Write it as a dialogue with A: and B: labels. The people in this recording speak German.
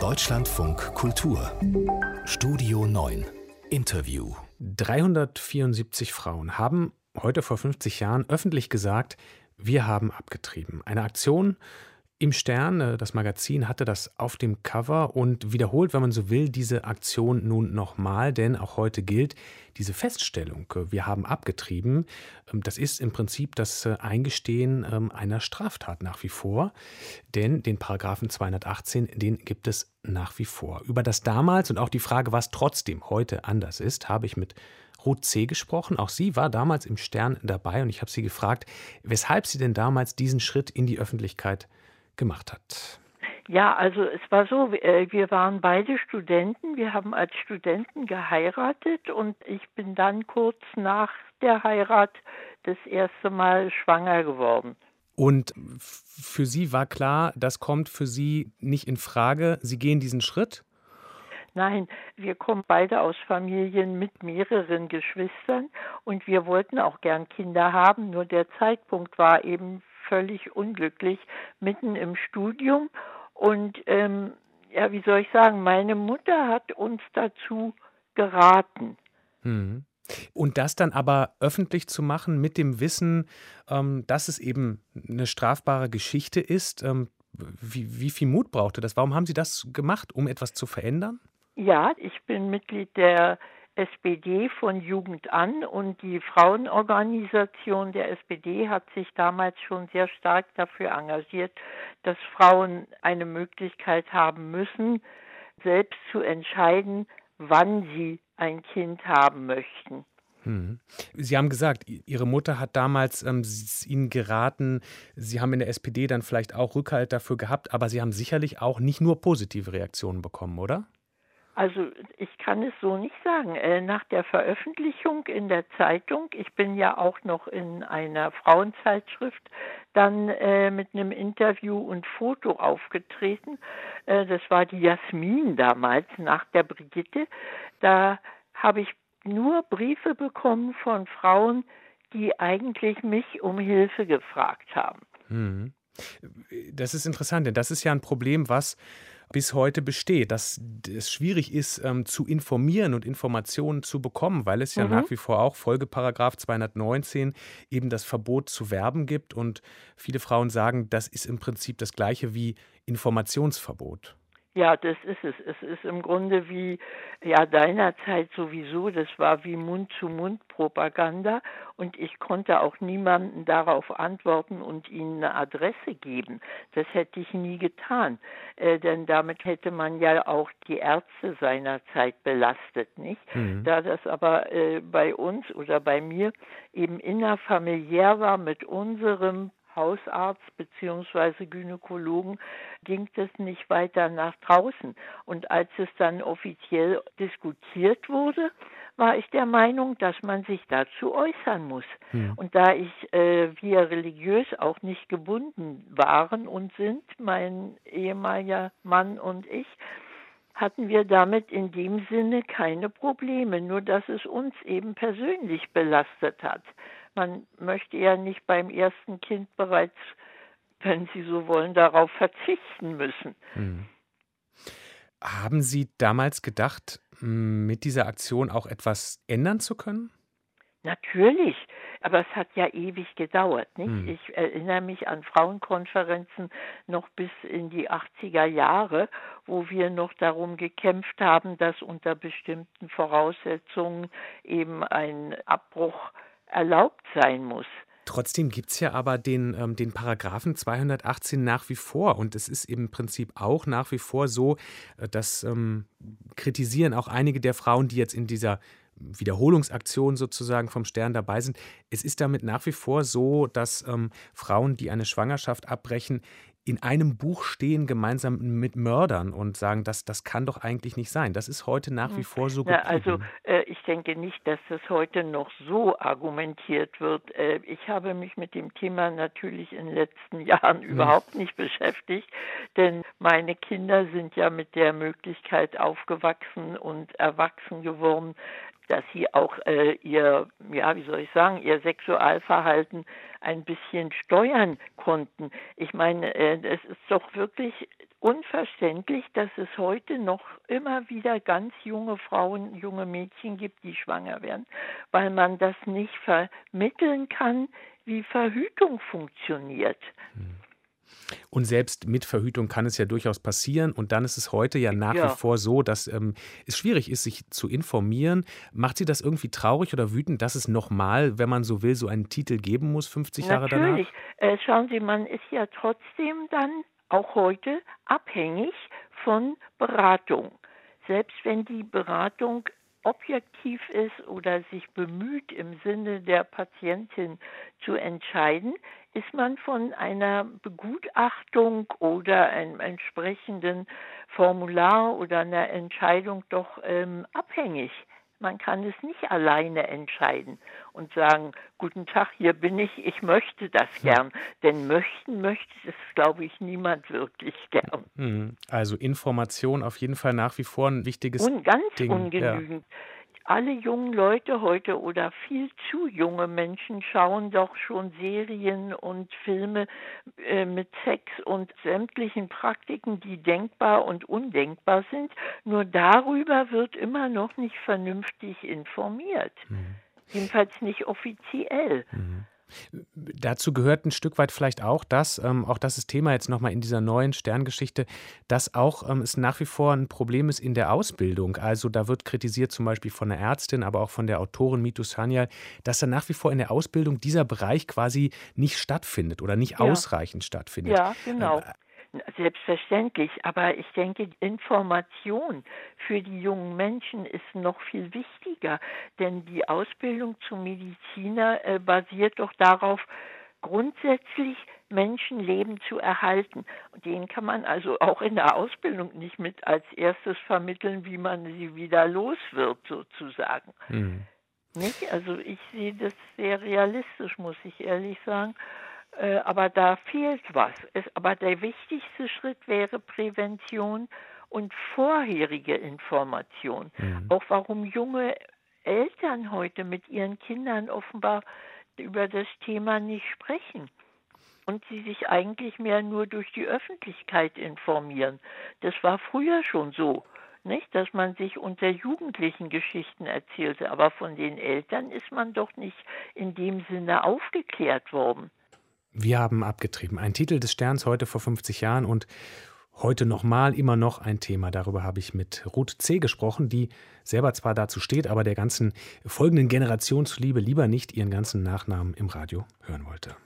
A: Deutschlandfunk Kultur. Studio 9 Interview.
B: 374 Frauen haben heute vor 50 Jahren öffentlich gesagt, wir haben abgetrieben. Eine Aktion, im Stern, äh, das Magazin, hatte das auf dem Cover und wiederholt, wenn man so will, diese Aktion nun nochmal, denn auch heute gilt diese Feststellung, äh, wir haben abgetrieben, ähm, das ist im Prinzip das äh, Eingestehen ähm, einer Straftat nach wie vor, denn den Paragraphen 218, den gibt es nach wie vor. Über das damals und auch die Frage, was trotzdem heute anders ist, habe ich mit Ruth C. gesprochen. Auch sie war damals im Stern dabei und ich habe sie gefragt, weshalb sie denn damals diesen Schritt in die Öffentlichkeit gemacht hat.
C: Ja, also es war so, äh, wir waren beide Studenten, wir haben als Studenten geheiratet und ich bin dann kurz nach der Heirat das erste Mal schwanger geworden.
B: Und für Sie war klar, das kommt für Sie nicht in Frage. Sie gehen diesen Schritt?
C: Nein, wir kommen beide aus Familien mit mehreren Geschwistern und wir wollten auch gern Kinder haben, nur der Zeitpunkt war eben völlig unglücklich mitten im Studium. Und ähm, ja, wie soll ich sagen, meine Mutter hat uns dazu geraten.
B: Hm. Und das dann aber öffentlich zu machen mit dem Wissen, ähm, dass es eben eine strafbare Geschichte ist, ähm, wie, wie viel Mut brauchte das? Warum haben Sie das gemacht, um etwas zu verändern?
C: Ja, ich bin Mitglied der SPD von Jugend an und die Frauenorganisation der SPD hat sich damals schon sehr stark dafür engagiert, dass Frauen eine Möglichkeit haben müssen, selbst zu entscheiden, wann sie ein Kind haben möchten.
B: Hm. Sie haben gesagt, Ihre Mutter hat damals ähm, Ihnen geraten, Sie haben in der SPD dann vielleicht auch Rückhalt dafür gehabt, aber Sie haben sicherlich auch nicht nur positive Reaktionen bekommen, oder?
C: Also ich kann es so nicht sagen. Äh, nach der Veröffentlichung in der Zeitung, ich bin ja auch noch in einer Frauenzeitschrift dann äh, mit einem Interview und Foto aufgetreten. Äh, das war die Jasmin damals nach der Brigitte. Da habe ich nur Briefe bekommen von Frauen, die eigentlich mich um Hilfe gefragt haben.
B: Hm. Das ist interessant, denn das ist ja ein Problem, was bis heute besteht, dass es schwierig ist, ähm, zu informieren und Informationen zu bekommen, weil es ja mhm. nach wie vor auch Folgeparagraf 219 eben das Verbot zu werben gibt. Und viele Frauen sagen, das ist im Prinzip das gleiche wie Informationsverbot.
C: Ja, das ist es. Es ist im Grunde wie, ja, deinerzeit sowieso, das war wie Mund-zu-Mund-Propaganda und ich konnte auch niemanden darauf antworten und ihnen eine Adresse geben. Das hätte ich nie getan, äh, denn damit hätte man ja auch die Ärzte seinerzeit belastet, nicht? Mhm. Da das aber äh, bei uns oder bei mir eben innerfamiliär war mit unserem Hausarzt bzw. Gynäkologen ging es nicht weiter nach draußen. Und als es dann offiziell diskutiert wurde, war ich der Meinung, dass man sich dazu äußern muss. Hm. Und da ich äh, wir religiös auch nicht gebunden waren und sind, mein ehemaliger Mann und ich, hatten wir damit in dem Sinne keine Probleme, nur dass es uns eben persönlich belastet hat. Man möchte ja nicht beim ersten Kind bereits, wenn Sie so wollen, darauf verzichten müssen. Hm.
B: Haben Sie damals gedacht, mit dieser Aktion auch etwas ändern zu können?
C: Natürlich, aber es hat ja ewig gedauert. Nicht? Hm. Ich erinnere mich an Frauenkonferenzen noch bis in die 80er Jahre, wo wir noch darum gekämpft haben, dass unter bestimmten Voraussetzungen eben ein Abbruch erlaubt sein muss.
B: Trotzdem gibt es ja aber den, ähm, den Paragraphen 218 nach wie vor. Und es ist im Prinzip auch nach wie vor so, äh, dass ähm, kritisieren auch einige der Frauen, die jetzt in dieser Wiederholungsaktion sozusagen vom Stern dabei sind. Es ist damit nach wie vor so, dass ähm, Frauen, die eine Schwangerschaft abbrechen, in einem Buch stehen gemeinsam mit Mördern und sagen, das, das kann doch eigentlich nicht sein. Das ist heute nach wie hm. vor so.
C: Ja, also äh, ich denke nicht, dass das heute noch so argumentiert wird. Äh, ich habe mich mit dem Thema natürlich in den letzten Jahren hm. überhaupt nicht beschäftigt, denn meine Kinder sind ja mit der Möglichkeit aufgewachsen und erwachsen geworden, dass sie auch äh, ihr, ja, wie soll ich sagen, ihr Sexualverhalten ein bisschen steuern konnten. Ich meine, äh, es ist doch wirklich unverständlich, dass es heute noch immer wieder ganz junge Frauen, junge Mädchen gibt, die schwanger werden, weil man das nicht vermitteln kann, wie Verhütung funktioniert.
B: Hm. Und selbst mit Verhütung kann es ja durchaus passieren. Und dann ist es heute ja nach ja. wie vor so, dass ähm, es schwierig ist, sich zu informieren. Macht Sie das irgendwie traurig oder wütend, dass es nochmal, wenn man so will, so einen Titel geben muss, 50 Jahre danach?
C: Natürlich. Äh, schauen Sie, man ist ja trotzdem dann auch heute abhängig von Beratung. Selbst wenn die Beratung objektiv ist oder sich bemüht, im Sinne der Patientin zu entscheiden, ist man von einer Begutachtung oder einem entsprechenden Formular oder einer Entscheidung doch ähm, abhängig. Man kann es nicht alleine entscheiden und sagen, guten Tag, hier bin ich, ich möchte das gern. Denn möchten möchte es, glaube ich, niemand wirklich gern.
B: Hm, also Information auf jeden Fall nach wie vor ein wichtiges
C: Und ganz
B: Ding.
C: ungenügend. Ja alle jungen Leute heute oder viel zu junge Menschen schauen doch schon Serien und Filme äh, mit Sex und sämtlichen Praktiken, die denkbar und undenkbar sind. Nur darüber wird immer noch nicht vernünftig informiert. Mhm. Jedenfalls nicht offiziell. Mhm.
B: Dazu gehört ein Stück weit vielleicht auch das, ähm, auch das ist Thema jetzt nochmal in dieser neuen Sterngeschichte, dass auch ähm, es nach wie vor ein Problem ist in der Ausbildung. Also da wird kritisiert zum Beispiel von der Ärztin, aber auch von der Autorin Mitu Sanyal, dass da nach wie vor in der Ausbildung dieser Bereich quasi nicht stattfindet oder nicht ja. ausreichend stattfindet.
C: Ja, genau. Selbstverständlich, aber ich denke, Information für die jungen Menschen ist noch viel wichtiger, denn die Ausbildung zum Mediziner äh, basiert doch darauf, grundsätzlich Menschenleben zu erhalten. Und denen kann man also auch in der Ausbildung nicht mit als erstes vermitteln, wie man sie wieder los wird, sozusagen. Mhm. Nicht? Also ich sehe das sehr realistisch, muss ich ehrlich sagen. Äh, aber da fehlt was. Es, aber der wichtigste Schritt wäre Prävention und vorherige Information. Mhm. Auch warum junge Eltern heute mit ihren Kindern offenbar über das Thema nicht sprechen und sie sich eigentlich mehr nur durch die Öffentlichkeit informieren. Das war früher schon so, nicht, dass man sich unter Jugendlichen Geschichten erzählte, aber von den Eltern ist man doch nicht in dem Sinne aufgeklärt worden.
B: Wir haben abgetrieben. Ein Titel des Sterns heute vor 50 Jahren und heute nochmal immer noch ein Thema. Darüber habe ich mit Ruth C. gesprochen, die selber zwar dazu steht, aber der ganzen folgenden Generation zuliebe lieber nicht ihren ganzen Nachnamen im Radio hören wollte.